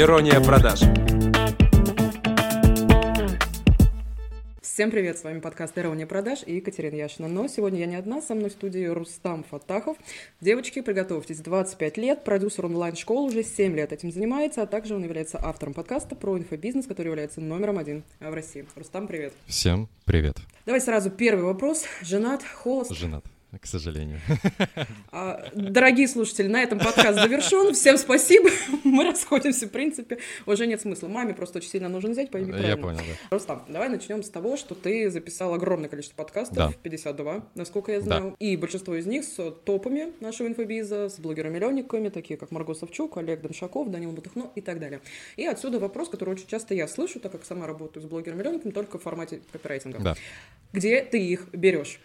Ирония продаж. Всем привет, с вами подкаст «Ирония продаж» и Екатерина Яшина. Но сегодня я не одна, со мной в студии Рустам Фатахов. Девочки, приготовьтесь, 25 лет, продюсер онлайн-школ, уже 7 лет этим занимается, а также он является автором подкаста про инфобизнес, который является номером один в России. Рустам, привет. Всем привет. Давай сразу первый вопрос. Женат, холост? Женат к сожалению. А, дорогие слушатели, на этом подкаст завершен. Всем спасибо. Мы расходимся, в принципе. Уже нет смысла. Маме просто очень сильно нужен взять, пойми Я понял, да. Рустам, давай начнем с того, что ты записал огромное количество подкастов, да. 52, насколько я знаю. Да. И большинство из них с топами нашего инфобиза, с блогерами-миллионниками, такие как Марго Савчук, Олег Доншаков, Данил Бутухно и так далее. И отсюда вопрос, который очень часто я слышу, так как сама работаю с блогерами-миллионниками, только в формате копирайтинга. Да. Где ты их берешь?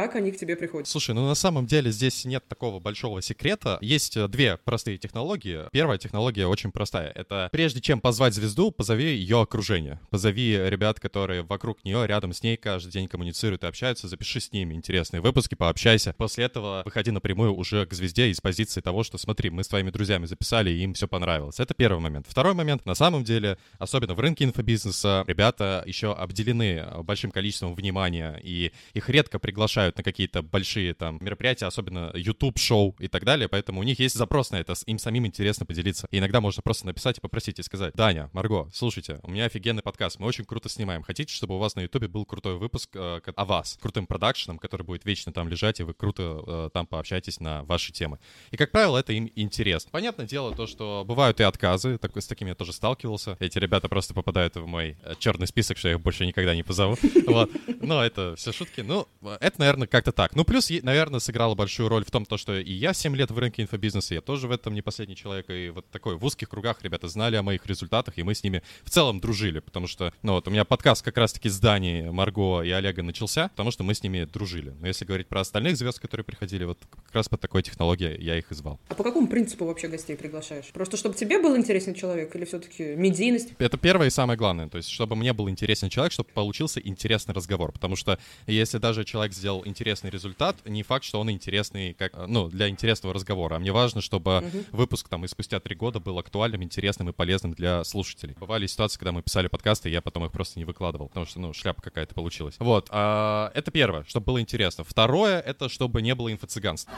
Как они к тебе приходят? Слушай, ну на самом деле здесь нет такого большого секрета. Есть э, две простые технологии. Первая технология очень простая. Это прежде чем позвать звезду, позови ее окружение. Позови ребят, которые вокруг нее, рядом с ней каждый день коммуницируют и общаются, запиши с ними интересные выпуски, пообщайся. После этого выходи напрямую уже к звезде из позиции того, что смотри, мы с твоими друзьями записали, и им все понравилось. Это первый момент. Второй момент, на самом деле, особенно в рынке инфобизнеса, ребята еще обделены большим количеством внимания, и их редко приглашают приглашают на какие-то большие там мероприятия, особенно YouTube-шоу и так далее, поэтому у них есть запрос на это, им самим интересно поделиться. И иногда можно просто написать и попросить и сказать, Даня, Марго, слушайте, у меня офигенный подкаст, мы очень круто снимаем. Хотите, чтобы у вас на YouTube был крутой выпуск э, о вас, крутым продакшеном, который будет вечно там лежать, и вы круто э, там пообщаетесь на ваши темы. И, как правило, это им интересно. Понятное дело то, что бывают и отказы, так, с такими я тоже сталкивался. Эти ребята просто попадают в мой э, черный список, что я их больше никогда не позову. Вот. Но это все шутки. Ну, это, наверное, как-то так. Ну, плюс, наверное, сыграла большую роль в том, то, что и я 7 лет в рынке инфобизнеса, я тоже в этом не последний человек, и вот такой в узких кругах ребята знали о моих результатах, и мы с ними в целом дружили, потому что, ну, вот у меня подкаст как раз-таки с Дани, Марго и Олега начался, потому что мы с ними дружили. Но если говорить про остальных звезд, которые приходили, вот как раз по такой технологии я их и звал. А по какому принципу вообще гостей приглашаешь? Просто чтобы тебе был интересен человек или все-таки медийность? Это первое и самое главное, то есть чтобы мне был интересен человек, чтобы получился интересный разговор, потому что если даже человек сделал интересный результат, не факт, что он интересный, как, ну, для интересного разговора. А мне важно, чтобы uh-huh. выпуск там и спустя три года был актуальным, интересным и полезным для слушателей. Бывали ситуации, когда мы писали подкасты, и я потом их просто не выкладывал, потому что, ну, шляпа какая-то получилась. Вот, а, это первое, чтобы было интересно. Второе, это чтобы не было инфо-цыганства.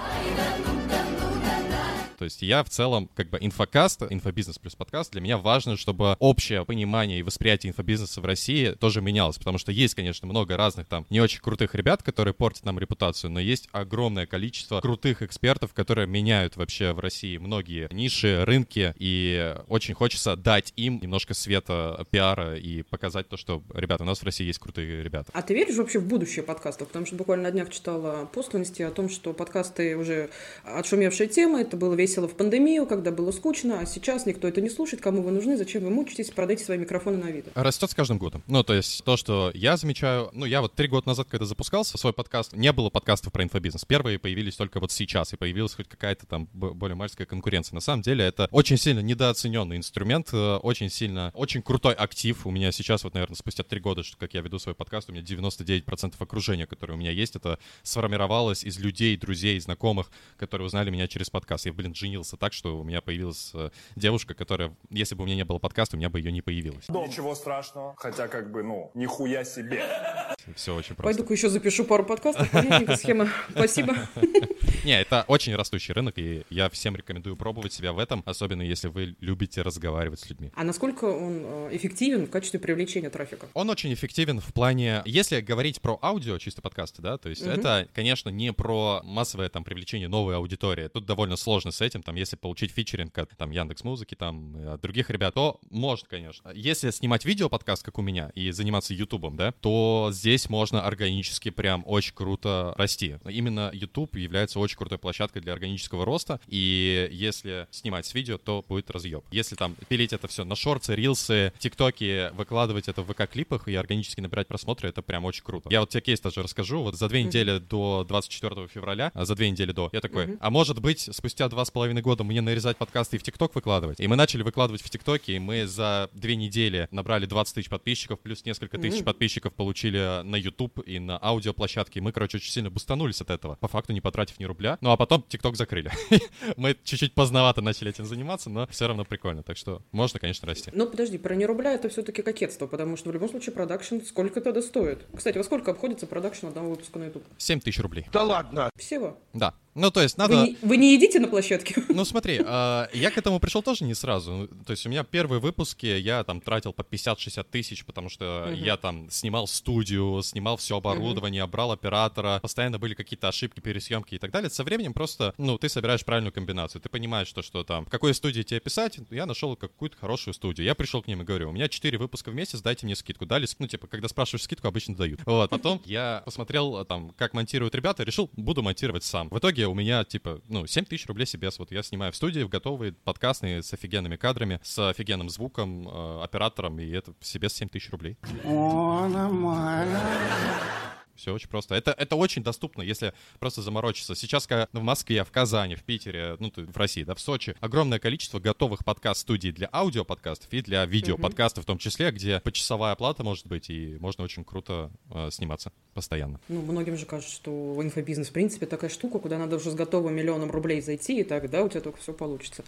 То есть я в целом, как бы инфокаст, инфобизнес плюс подкаст, для меня важно, чтобы общее понимание и восприятие инфобизнеса в России тоже менялось, потому что есть, конечно, много разных там не очень крутых ребят, которые портят нам репутацию, но есть огромное количество крутых экспертов, которые меняют вообще в России многие ниши, рынки, и очень хочется дать им немножко света, пиара и показать то, что, ребята, у нас в России есть крутые ребята. А ты веришь вообще в будущее подкастов? Потому что буквально на днях читала пост о том, что подкасты уже отшумевшая тема, это было весь весело в пандемию, когда было скучно, а сейчас никто это не слушает, кому вы нужны, зачем вы мучитесь, продайте свои микрофоны на вид. Растет с каждым годом. Ну, то есть то, что я замечаю, ну, я вот три года назад, когда запускался свой подкаст, не было подкастов про инфобизнес. Первые появились только вот сейчас, и появилась хоть какая-то там более мальская конкуренция. На самом деле это очень сильно недооцененный инструмент, э, очень сильно, очень крутой актив. У меня сейчас вот, наверное, спустя три года, что как я веду свой подкаст, у меня 99% окружения, которое у меня есть, это сформировалось из людей, друзей, знакомых, которые узнали меня через подкаст. Я, блин, женился так, что у меня появилась э, девушка, которая, если бы у меня не было подкаста, у меня бы ее не появилось. Ничего страшного, хотя как бы, ну, нихуя себе. Все очень просто. Пойду-ка еще запишу пару подкастов, понятненько схема. Спасибо. Не, это очень растущий рынок, и я всем рекомендую пробовать себя в этом, особенно если вы любите разговаривать с людьми. А насколько он э, эффективен в качестве привлечения трафика? Он очень эффективен в плане, если говорить про аудио, чисто подкасты, да, то есть угу. это, конечно, не про массовое там привлечение новой аудитории. Тут довольно сложно с этим, там, если получить фичеринг от там Яндекс Музыки, там, от других ребят, то может, конечно. Если снимать видео подкаст, как у меня, и заниматься Ютубом, да, то здесь можно органически прям очень круто расти. Именно YouTube является очень крутой площадкой для органического роста, и если снимать с видео, то будет разъеб. Если там пилить это все на шорты, рилсы, тиктоки, выкладывать это в ВК-клипах и органически набирать просмотры, это прям очень круто. Я вот тебе кейс даже расскажу. Вот за две недели до 24 февраля, а за две недели до, я такой, а может быть, спустя два с половиной года мне нарезать подкасты и в ТикТок выкладывать. И мы начали выкладывать в ТикТоке, и мы за две недели набрали 20 тысяч подписчиков, плюс несколько тысяч подписчиков получили на YouTube и на аудиоплощадке. И мы, короче, очень сильно бустанулись от этого, по факту не потратив ни рубля. Ну а потом ТикТок закрыли. мы чуть-чуть поздновато начали этим заниматься, но все равно прикольно. Так что можно, конечно, расти. Ну подожди, про ни рубля это все-таки кокетство, потому что в любом случае продакшн сколько тогда стоит. Кстати, во сколько обходится продакшн одного выпуска на YouTube? 7 тысяч рублей. Да ладно? Всего? Да. Ну, то есть надо... Вы не, вы не едите на площадке? Ну, смотри, э, я к этому пришел тоже не сразу. То есть у меня первые выпуски я там тратил по 50-60 тысяч, потому что uh-huh. я там снимал студию, снимал все оборудование, uh-huh. брал оператора, постоянно были какие-то ошибки, пересъемки и так далее. Со временем просто, ну, ты собираешь правильную комбинацию. Ты понимаешь, что, что там, в какой студии тебе писать. Я нашел какую-то хорошую студию. Я пришел к ним и говорю, у меня 4 выпуска в месяц, дайте мне скидку. Дали, ну, типа, когда спрашиваешь скидку, обычно дают. Вот, потом я посмотрел там, как монтируют ребята, решил, буду монтировать сам. В итоге у меня, типа, ну, 7 тысяч рублей себе. Вот я снимаю в студии, в готовые подкастные с офигенными кадрами, с офигенным звуком, э, оператором, и это себе 7 тысяч рублей. О, нормально. Все очень просто. Это, это очень доступно, если просто заморочиться. Сейчас когда в Москве, в Казани, в Питере, ну, в России, да, в Сочи, огромное количество готовых подкаст-студий для аудиоподкастов и для видеоподкастов в том числе, где почасовая оплата может быть, и можно очень круто э, сниматься постоянно. Ну, многим же кажется, что инфобизнес, в принципе, такая штука, куда надо уже с готовым миллионом рублей зайти, и тогда у тебя только все получится.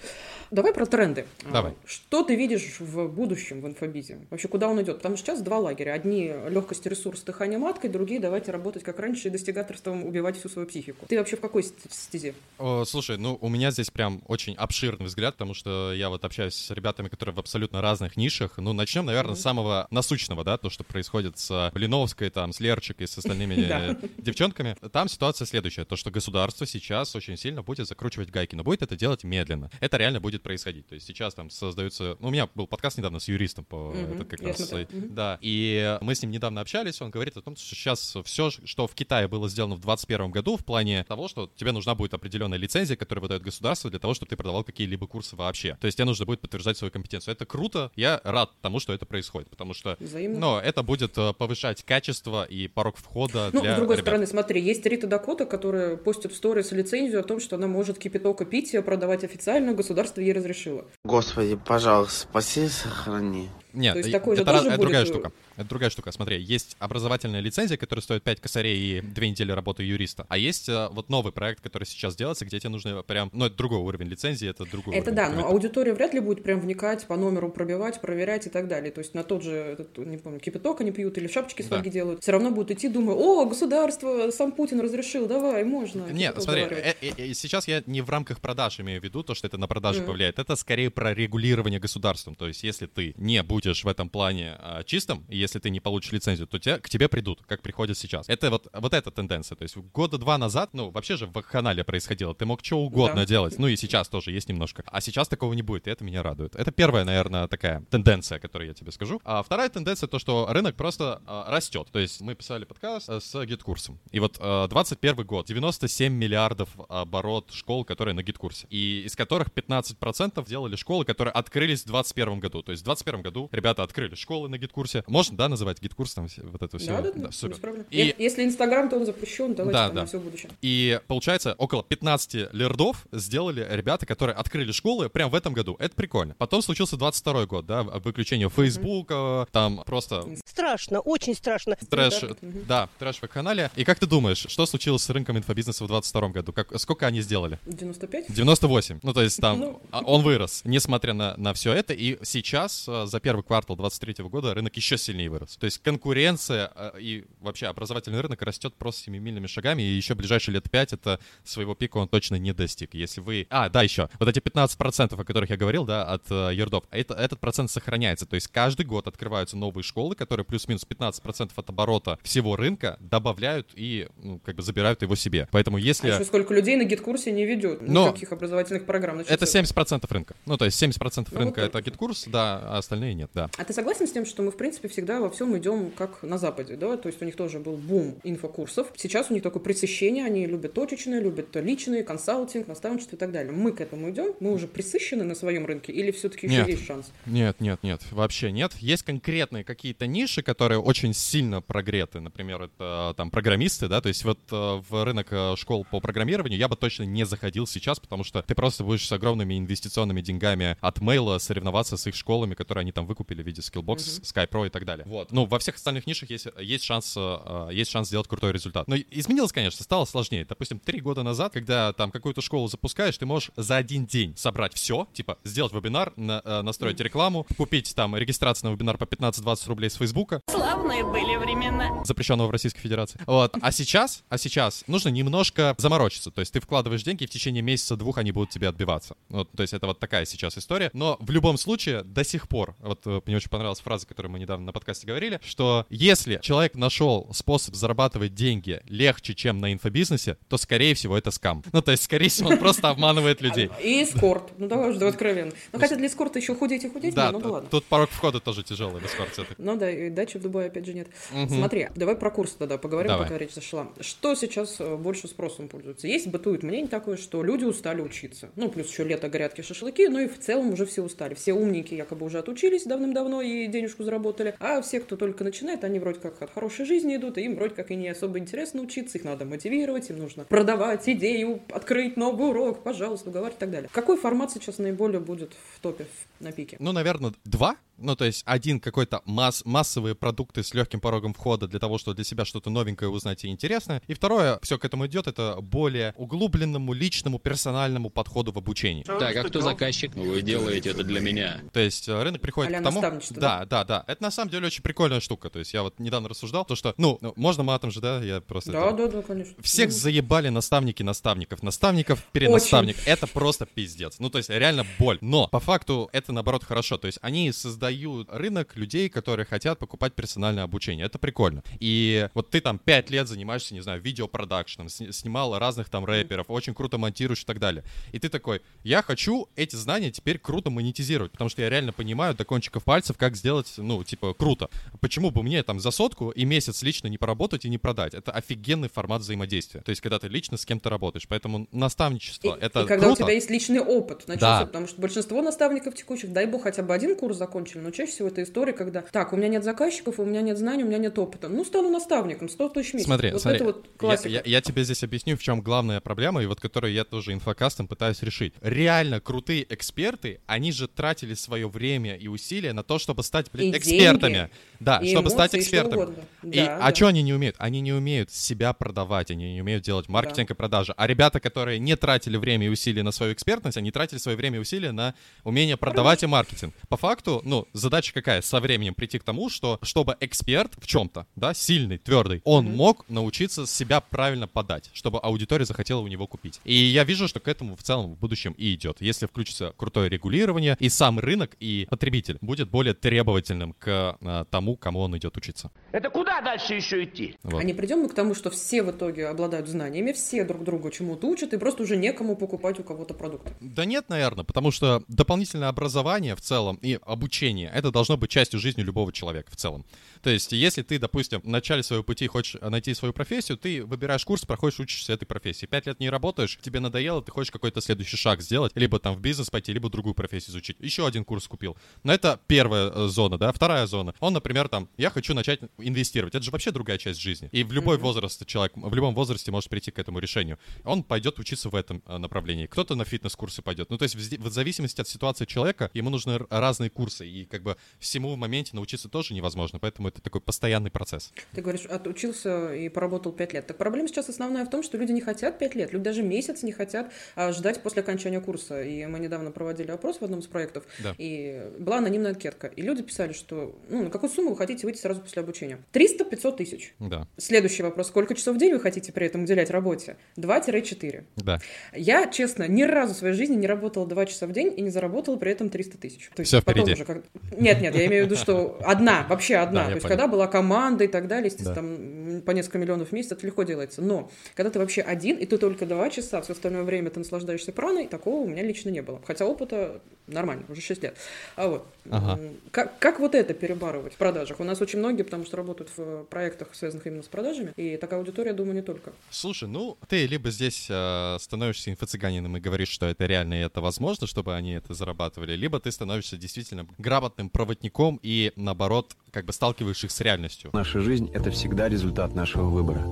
Давай про тренды. Давай. Что ты видишь в будущем в инфобизе? Вообще, куда он идет? Потому что сейчас два лагеря. Одни легкость ресурс дыхания маткой, другие давай давайте работать как раньше и достигаторством убивать всю свою психику. Ты вообще в какой стезе? О, слушай, ну у меня здесь прям очень обширный взгляд, потому что я вот общаюсь с ребятами, которые в абсолютно разных нишах. Ну, начнем, наверное, mm-hmm. с самого насущного, да, то, что происходит с Блиновской, там, с Лерчикой, с остальными э, девчонками. Там ситуация следующая, то, что государство сейчас очень сильно будет закручивать гайки, но будет это делать медленно. Это реально будет происходить. То есть сейчас там создаются... Ну, у меня был подкаст недавно с юристом по... Это как раз... Да, и мы с ним недавно общались, он говорит о том, что сейчас все, что в Китае было сделано в 2021 году в плане того, что тебе нужна будет определенная лицензия, которую выдает государство для того, чтобы ты продавал какие-либо курсы вообще. То есть тебе нужно будет подтверждать свою компетенцию. Это круто. Я рад тому, что это происходит, потому что Взаимно. но это будет э, повышать качество и порог входа ну, для с другой ребят. стороны, смотри, есть Рита Дакота, которая постит в сторис лицензию о том, что она может кипяток и пить, продавать официально, государство ей разрешило. Господи, пожалуйста, спаси, сохрани. Нет, То есть такой это, же тоже это будет... другая штука. Это другая штука. Смотри, есть образовательная лицензия, которая стоит 5 косарей и 2 недели работы юриста. А есть э, вот новый проект, который сейчас делается, где тебе нужно прям... Ну, это другой уровень лицензии, это другой Это уровень. да, но аудитория вряд ли будет прям вникать, по номеру пробивать, проверять и так далее. То есть на тот же, этот, не помню, кипяток они пьют или шапочки свои да. делают. Все равно будут идти, думая, о, государство, сам Путин разрешил, давай, можно. Нет, смотри, э, э, э, сейчас я не в рамках продаж имею в виду то, что это на продажи mm. повлияет. Это скорее про регулирование государством. То есть если ты не будешь в этом плане а, чистым, если ты не получишь лицензию, то те, к тебе придут, как приходят сейчас. Это вот, вот эта тенденция. То есть года два назад, ну, вообще же в канале происходило. Ты мог что угодно да. делать. Ну и сейчас тоже есть немножко. А сейчас такого не будет, и это меня радует. Это первая, наверное, такая тенденция, которую я тебе скажу. А вторая тенденция то, что рынок просто а, растет. То есть мы писали подкаст а, с GetCourse ом. И вот а, 21 год, 97 миллиардов оборот школ, которые на GetCourse. И из которых 15% делали школы, которые открылись в 21 году. То есть в 21 году ребята открыли школы на GetCourse. Можно, да, называть GetCourse там вот это все? Да, да, да, да супер. И... Если Инстаграм, то он запрещен, давайте да, там да. на все будущее. И получается, около 15 лярдов сделали ребята, которые открыли школы прямо в этом году. Это прикольно. Потом случился 22 год, да, выключение Facebook, mm-hmm. там просто... Страшно, очень страшно. Трэш, mm-hmm. да, трэш в канале. И как ты думаешь, что случилось с рынком инфобизнеса в 22 году? Как, сколько они сделали? 95? 98. Ну, то есть там ну. а, он вырос, несмотря на, на все это. И сейчас, э, за первый квартал 23 года, рынок еще сильнее вырос. То есть конкуренция э, и вообще образовательный рынок растет просто семимильными шагами, и еще ближайшие лет 5 это своего пика он точно не достиг. Если вы... А, да, еще. Вот эти 15%, о которых я говорил, да, от э, ердов, это, этот процент сохраняется. То есть каждый год открываются новые школы, которые плюс-минус 15% от оборота всего рынка добавляют и ну, как бы забирают его себе. Поэтому если... А еще сколько людей на GetCourse не ведет Но никаких образовательных программ? Это 70% рынка. Ну, то есть 70% ну, рынка вот это GetCourse, да, а остальные нет. Да. А ты согласен с тем, что мы, в принципе, всегда во всем идем как на Западе, да? То есть у них тоже был бум инфокурсов. Сейчас у них такое пресыщение, они любят точечные, любят личные, консалтинг, наставничество и так далее. Мы к этому идем? Мы уже присыщены на своем рынке или все-таки еще Нет. есть шанс? Нет, нет, нет, вообще нет. Есть конкретные какие-то ниши, которые очень сильно прогреты. Например, это там программисты, да, то есть вот э, в рынок э, школ по программированию я бы точно не заходил сейчас, потому что ты просто будешь с огромными инвестиционными деньгами от Mail а соревноваться с их школами, которые они там выкупили в виде Skillbox, Sky Pro и так далее. Вот. Ну, во всех остальных нишах есть, есть шанс, э, есть шанс сделать крутой результат. Но изменилось, конечно, стало сложнее. Допустим, три года назад, когда там какую-то школу запускаешь, ты можешь за один день собрать все, типа сделать вебинар, на- э, настроить рекламу, купить там регистрацию на вебинар по 15-20 рублей с Фейсбука, Славные были времена. запрещенного в Российской Федерации. Вот. А сейчас, а сейчас нужно немножко заморочиться. То есть ты вкладываешь деньги, и в течение месяца-двух они будут тебе отбиваться. Вот, то есть это вот такая сейчас история. Но в любом случае, до сих пор, вот э, мне очень понравилась фраза, которую мы недавно на подкасте говорили, что если человек нашел способ зарабатывать деньги легче, чем на инфобизнесе, то, скорее всего, это скам. Ну, то есть, скорее всего, он просто обманывает людей. И эскорт. Ну давай уже, откровенно. Ну хотя для эскорта еще худеть и худеть, Да, ну т- ладно. тут порог входа тоже тяжелый в эскорт все-таки. Ну да, и дачи в Дубае опять же нет. Смотри, давай про курс тогда поговорим, пока речь зашла. Что сейчас э, больше спросом пользуется? Есть бытует мнение такое, что люди устали учиться. Ну, плюс еще лето, грядки, шашлыки, ну и в целом уже все устали. Все умники якобы уже отучились давным-давно и денежку заработали, а все, кто только начинает, они вроде как от хорошей жизни идут, и им вроде как и не особо интересно учиться, их надо мотивировать, им нужно продавать идею, открыть новый урок, пожалуйста, уговаривать и так далее. Какой формат сейчас наиболее будет в топе, на пике? Ну, наверное, два. Ну, то есть один какой-то масс массовые продукты с легким порогом входа для того, чтобы для себя что-то новенькое узнать и интересное. И второе, все к этому идет, это более углубленному, личному, персональному подходу в обучении. Так, а кто заказчик? Вы делаете это для меня. То есть э, рынок приходит А-ля к тому... Да, да, да. Это на самом деле очень прикольная штука. То есть я вот недавно рассуждал, то что, ну, ну, можно матом же, да? Я просто... Да, это- да, да, конечно. Всех заебали наставники наставников, наставников перенаставник. Это просто пиздец. Ну, то есть реально боль. Но по факту это наоборот хорошо. То есть они создают рынок людей, которые хотят покупать персональное обучение. Это прикольно. И вот ты там пять лет занимаешься, не знаю, видеопродакшеном, сни- снимал разных там рэперов, очень круто монтируешь и так далее. И ты такой, я хочу эти знания теперь круто монетизировать, потому что я реально понимаю до кончиков пальцев, как сделать, ну, типа, круто. Почему бы мне там за сотку и месяц лично не поработать и не продать? Это офигенный формат взаимодействия. То есть, когда ты лично с кем-то работаешь. Поэтому наставничество это и когда круто. у тебя есть личный опыт, начался, Да. потому что большинство наставников текущих, дай бог, хотя бы один курс закончили, но чаще всего это история, когда так, у меня нет заказчиков, у меня нет знаний, у меня нет опыта. Ну, стану наставником, 100 тысяч в месяц. Смотри, вот смотри, это вот я, классика. я- я тебе здесь объясню, в чем главная проблема, и вот которую я тоже инфокастом пытаюсь решить. Реально крутые эксперты, они же тратили свое время и усилия на то, чтобы стать, блин, И экспертами. деньги, да, и чтобы стать эмоции, и что экспертами. угодно. И, Да, а да. что они не умеют? Они не умеют себя продавать, они не умеют делать маркетинг и продажи. А ребята, которые не тратили время и усилия на свою экспертность, они тратили свое время и усилия на умение продавать и маркетинг. По факту, ну, задача какая? Со временем прийти к тому, что чтобы эксперт в чем-то, да, сильный, твердый, он мог научиться себя правильно подать, чтобы аудитория захотела у него купить. И я вижу, что к этому в целом в будущем и идет. Если включится крутое регулирование, и сам рынок, и потребитель будет более требовательным к э, тому, кому он идет учиться. Это куда дальше еще идти? Вот. А не придем мы к тому, что все в итоге обладают знаниями, все друг друга чему-то учат, и просто уже некому покупать у кого-то продукты. Да нет, наверное, потому что дополнительное образование в целом и обучение, это должно быть частью жизни любого человека в целом. То есть, если ты, допустим, в начале своего пути хочешь найти свою профессию, ты выбираешь курс, проходишь, учишься этой профессии. Пять лет не работаешь, тебе надоело, ты хочешь какой-то следующий шаг сделать, либо там в бизнес пойти, либо другую профессию изучить. Еще один курс купил. Но это первая э, зона, да. Вторая зона. Он, например, там, я хочу начать инвестировать. Это же вообще другая часть жизни. И в любой возраст человек, в любом возрасте может прийти к этому решению. Он пойдет учиться в этом э, направлении. Кто-то на фитнес-курсы пойдет. Ну, то есть в, зависимости от ситуации человека, ему нужны разные курсы. И как бы всему в моменте научиться тоже невозможно. Поэтому это такой постоянный процесс. Ты говоришь, отучился и поработал пять лет. Так проблема сейчас основная в том, что люди не хотят пять лет, люди даже месяц не хотят а, ждать после окончания курса. И мы недавно проводили опрос в одном из проектов, Да. и была анонимная анкетка. И люди писали, что ну, на какую сумму вы хотите выйти сразу после обучения? 300-500 тысяч. Да, Следующий вопрос. Сколько часов в день вы хотите при этом уделять работе? 2-4. да. Я, честно, ни разу в своей жизни не работала 2 часа в день и не заработала при этом 300 тысяч. То есть Всё потом впереди. уже как- Нет, нет, я имею в виду, что одна, вообще одна. Да, То есть понял. когда была команда и так далее, естественно, Да. там по несколько миллионов в месяц, это легко делается. Но когда ты вообще один, и ты только 2 часа, все остальное время ты наслаждаешься праной, такого у меня лично не было. Хотя опыта нормально, уже 6 лет. А вот, Ага. как, как вот это перебарывать в продажах? У нас очень многие, потому что работают в проектах, связанных именно с продажами, и такая аудитория, думаю, не только. Слушай, ну, ты либо здесь э, становишься инфо-цыганином и говоришь, что это реально и это возможно, чтобы они это зарабатывали, либо ты становишься действительно грамотным проводником и, наоборот, как бы сталкиваешь их с реальностью. Наша жизнь — это всегда результат нашего выбора.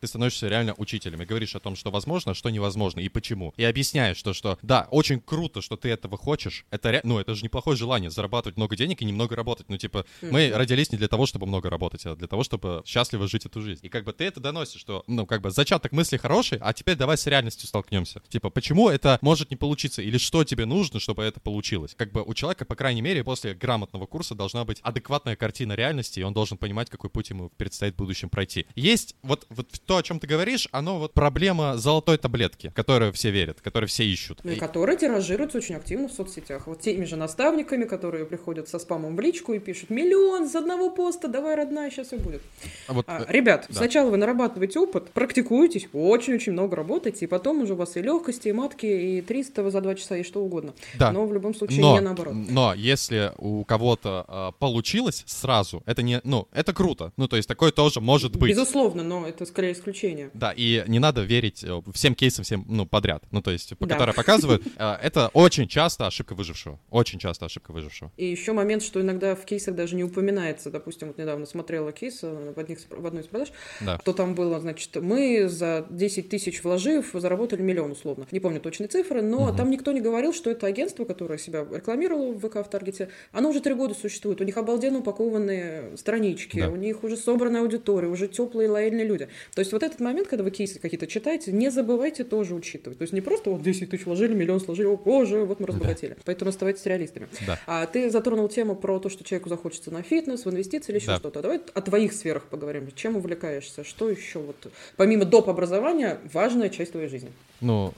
Ты становишься реально учителем и говоришь о том, что возможно, что невозможно и почему. И объясняешь то, что да, очень круто, что ты этого хочешь. Это ре... ну это же неплохое желание зарабатывать много денег и немного работать. Ну типа мы родились не для того, чтобы много работать, а для того, чтобы счастливо жить эту жизнь. И как бы ты это доносишь, что ну как бы зачаток мысли хороший, а теперь давай с реальностью столкнемся. Типа почему это может не получиться или что тебе нужно, чтобы это получилось. Как бы у человека, по крайней мере, после грамотного курса должна быть адекватная картина реальности, и он должен понимать, какой путь ему предстоит в будущем пройти. Есть вот, вот то, о чем ты говоришь, оно вот проблема золотой таблетки, которую все верят, которую все ищут. Ну и И- которые тиражируются очень активно в соцсетях. Вот теми же наставниками, которые приходят со спамом в личку и пишут «Миллион с одного поста, давай, родная, сейчас все будет». а вот, А, э, ребят, да. сначала вы нарабатываете опыт, практикуетесь, очень-очень много работаете, и потом уже у вас и легкости, и матки, и 300 за два часа, и что угодно. Да. Но в любом случае но, не наоборот. но если у кого-то а, получилось сразу, это не, ну, это круто. Ну, то есть такое тоже может быть. Безусловно, но это скорее исключение. Да, и не надо верить э, всем кейсам, всем, ну, подряд. Ну, то есть, по Да. которые показывают, э, это очень часто ошибка выжившего. Очень часто ошибка выжившего. И еще момент, что иногда в кейсах даже не упоминается. Допустим, вот недавно смотрела кейс э, в, одних, в одной из продаж, Да. что там было, значит, мы за 10 тысяч вложив заработали миллион условно. Не помню точные цифры, но там никто не говорил, что это агентство, которое себя рекламировало в ВК в Таргете, оно уже три года существует. У них обалденно упакованные странички, Да. у них уже собранная аудитория, уже теплые, лояльные люди. То есть вот этот момент, когда вы кейсы какие-то читаете, не забывайте тоже учитывать. То есть не просто вот 10 тысяч вложили, миллион сложили, о боже, вот мы разбогатели. Поэтому оставайтесь реалистами. Да. А ты затронул тему про то, что человеку захочется на фитнес, в инвестиции или еще Да. что-то. Давай о твоих сферах поговорим. Чем увлекаешься? Что еще вот помимо доп. образования важная часть твоей жизни? Ну,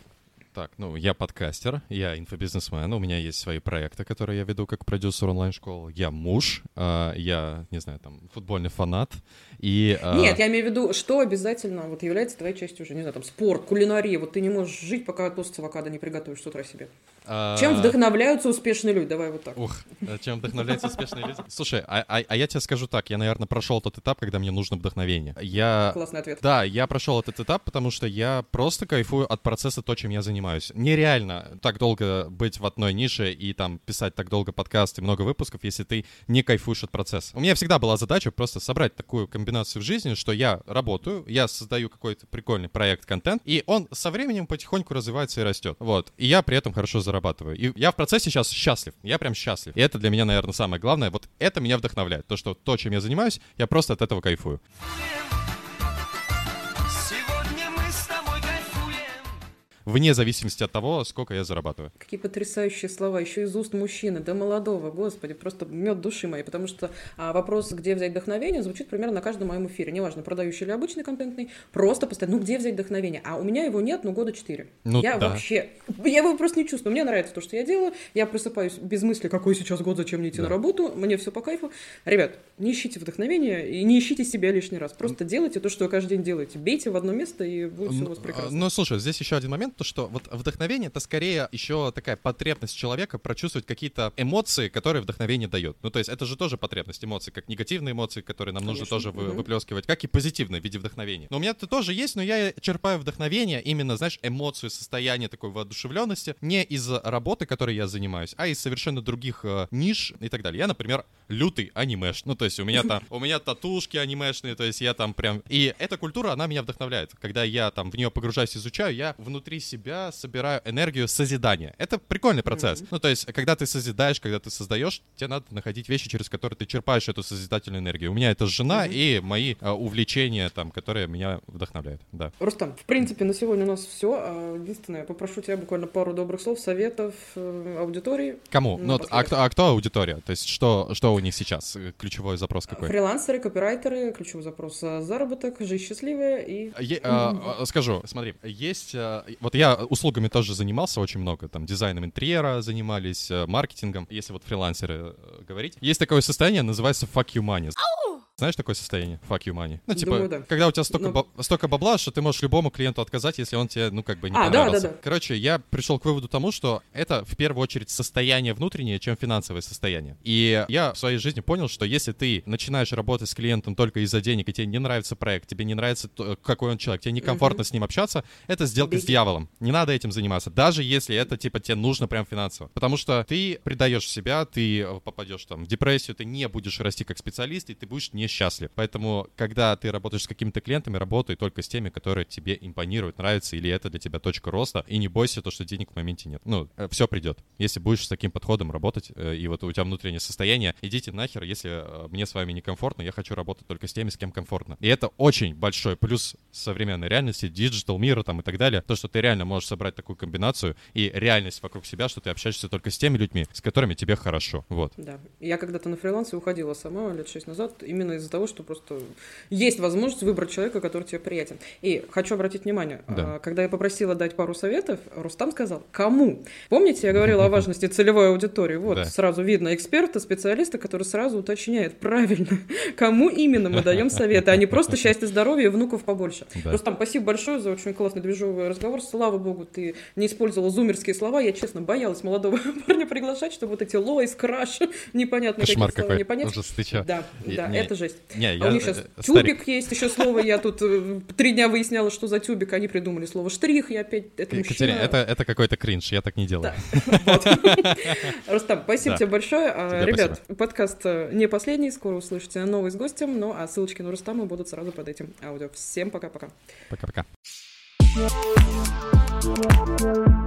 так, ну, я подкастер, я инфобизнесмен, у меня есть свои проекты, которые я веду как продюсер онлайн-школ. Я муж, а, я, не знаю, там, футбольный фанат. И, а, Нет, я имею в виду, что обязательно вот является твоей частью уже, не знаю, там спорт, кулинария. Вот ты не можешь жить, пока тост авокадо не приготовишь с утра себе. А, Чем вдохновляются успешные люди? Давай вот так. Ух, э, чем вдохновляются успешные люди? Слушай, а, а- а я тебе скажу так, я, наверное, прошел тот этап, когда мне нужно вдохновение. Я... Классный ответ. Да, я прошел этот этап, потому что я просто кайфую от процесса то, чем я занимаюсь. Нереально так долго быть в одной нише и там писать так долго подкаст и много выпусков, если ты не кайфуешь от процесса. У меня всегда была задача просто собрать такую комбинацию в жизни, что я работаю, я создаю какой-то прикольный проект, контент, и он со временем потихоньку развивается и растет. Вот. И я при этом хорошо зарабатываю. И я в процессе сейчас счастлив. Я прям счастлив. И это для меня, наверное, самое главное. Вот это меня вдохновляет. То, что то, чем я занимаюсь, я просто от этого кайфую. Вне зависимости от того, сколько я зарабатываю. Какие потрясающие слова, еще из уст мужчины, да молодого, господи, просто мед души моей, потому что а, вопрос, где взять вдохновение, звучит примерно на каждом моем эфире, неважно, продающий или обычный контентный, просто постоянно, ну где взять вдохновение, а у меня его нет, ну года четыре. Ну я да. вообще, я его просто не чувствую, мне нравится то, что я делаю, я просыпаюсь без мысли, какой сейчас год, зачем мне идти Да. на работу, мне все по кайфу. Ребят, не ищите вдохновения и не ищите себя лишний раз, просто делайте то, что вы каждый день делаете, бейте в одно место и будет все у вас Ну, прекрасно. Ну, слушай, здесь еще один момент, то что вот вдохновение это скорее еще такая потребность человека прочувствовать какие-то эмоции, которые вдохновение дает. Ну, то есть это же тоже потребность эмоций, как негативные эмоции, которые нам нужно Конечно, тоже вы- выплескивать, как и позитивные в виде вдохновения. Но у меня это тоже есть, но я черпаю вдохновение именно, знаешь, эмоцию, состояние такой воодушевленности не из работы, которой я занимаюсь, а из совершенно других э, ниш и так далее. Я, например, лютый анимеш. Ну, то есть у меня там, у меня татушки анимешные, то есть я там прям... И эта культура, она меня вдохновляет. Когда я там в нее погружаюсь, изучаю, я внутри себя собираю энергию созидания. Это прикольный процесс. Ну, то есть, когда ты созидаешь, когда ты создаешь, тебе надо находить вещи, через которые ты черпаешь эту созидательную энергию. У меня это жена и мои э, увлечения, там, которые меня вдохновляют. Да. Рустам, в принципе, на сегодня у нас все. Единственное, попрошу тебя буквально пару добрых слов, советов э, аудитории. Кому? Ну, а, кто, а кто аудитория? То есть, что, что у них сейчас? Э, Ключевой запрос какой? Фрилансеры, копирайтеры, ключевой запрос заработок, жизнь счастливая и... Е- а, а, скажу, смотри, есть... а, Вот я услугами тоже занимался очень много, там, дизайном интерьера занимались, э, маркетингом, если вот фрилансеры э, говорить. Есть такое состояние, называется fuck you money. Знаешь такое состояние? Fuck you money. Ну, типа, Думаю, да. когда у тебя столько, Но- баб- столько бабла, что ты можешь любому клиенту отказать, если он тебе, ну, как бы не А, да, понравился. да, да. Короче, я пришел к выводу тому, что это в первую очередь состояние внутреннее, чем финансовое состояние. И я в своей жизни понял, что если ты начинаешь работать с клиентом только из-за денег, и тебе не нравится проект, тебе не нравится, то, какой он человек, тебе некомфортно с ним общаться, это сделка с Беги. дьяволом. Не надо этим заниматься, даже если это, типа, тебе нужно прям финансово. Потому что ты предаешь себя, ты попадешь там в депрессию, ты не будешь расти как специалист, и ты будешь несчастлив. Поэтому, когда ты работаешь с какими-то клиентами, работай только с теми, которые тебе импонируют, нравятся, или это для тебя точка роста, и не бойся то, что денег в моменте нет. Ну, все придет. Если будешь с таким подходом работать, э, и вот у тебя внутреннее состояние, идите нахер, если э, мне с вами некомфортно, я хочу работать только с теми, с кем комфортно. И это очень большой плюс современной реальности, digital мира там и так далее, то, что ты реально можешь собрать такую комбинацию и реальность вокруг себя, что ты общаешься только с теми людьми, с которыми тебе хорошо. Вот. Да. Я когда-то на фрилансе уходила сама лет шесть назад, именно из-за того, что просто есть возможность выбрать человека, который тебе приятен. И хочу обратить внимание, Да. а, когда я попросила дать пару советов, Рустам сказал, кому? Помните, я говорила о важности целевой аудитории? Вот, Да. сразу видно эксперта, специалиста, который сразу уточняет, правильно, кому именно мы даем советы, а не просто счастье, здоровье и внуков побольше. Да. Рустам, спасибо большое за очень классный движовый разговор. Слава богу, ты не использовал зумерские слова. Я, честно, боялась молодого парня приглашать, чтобы вот эти лойс, краш, непонятно Кошмар какие слова какой. не понять. Ужас, ты чё? Да, Я- да, не- это жесть. Не, А я у них сейчас э, тюбик старик. есть, еще слово. Я тут э, три дня выясняла, что за тюбик. Они придумали слово штрих. Я опять это мужчина. Это, это какой-то кринж, я так не делаю. Рустам, спасибо тебе большое. А, Ребят, подкаст э, не последний. Скоро услышите новый с гостем. Ну, а ссылочки на Рустама будут сразу под этим аудио. Всем пока-пока. Пока-пока. You.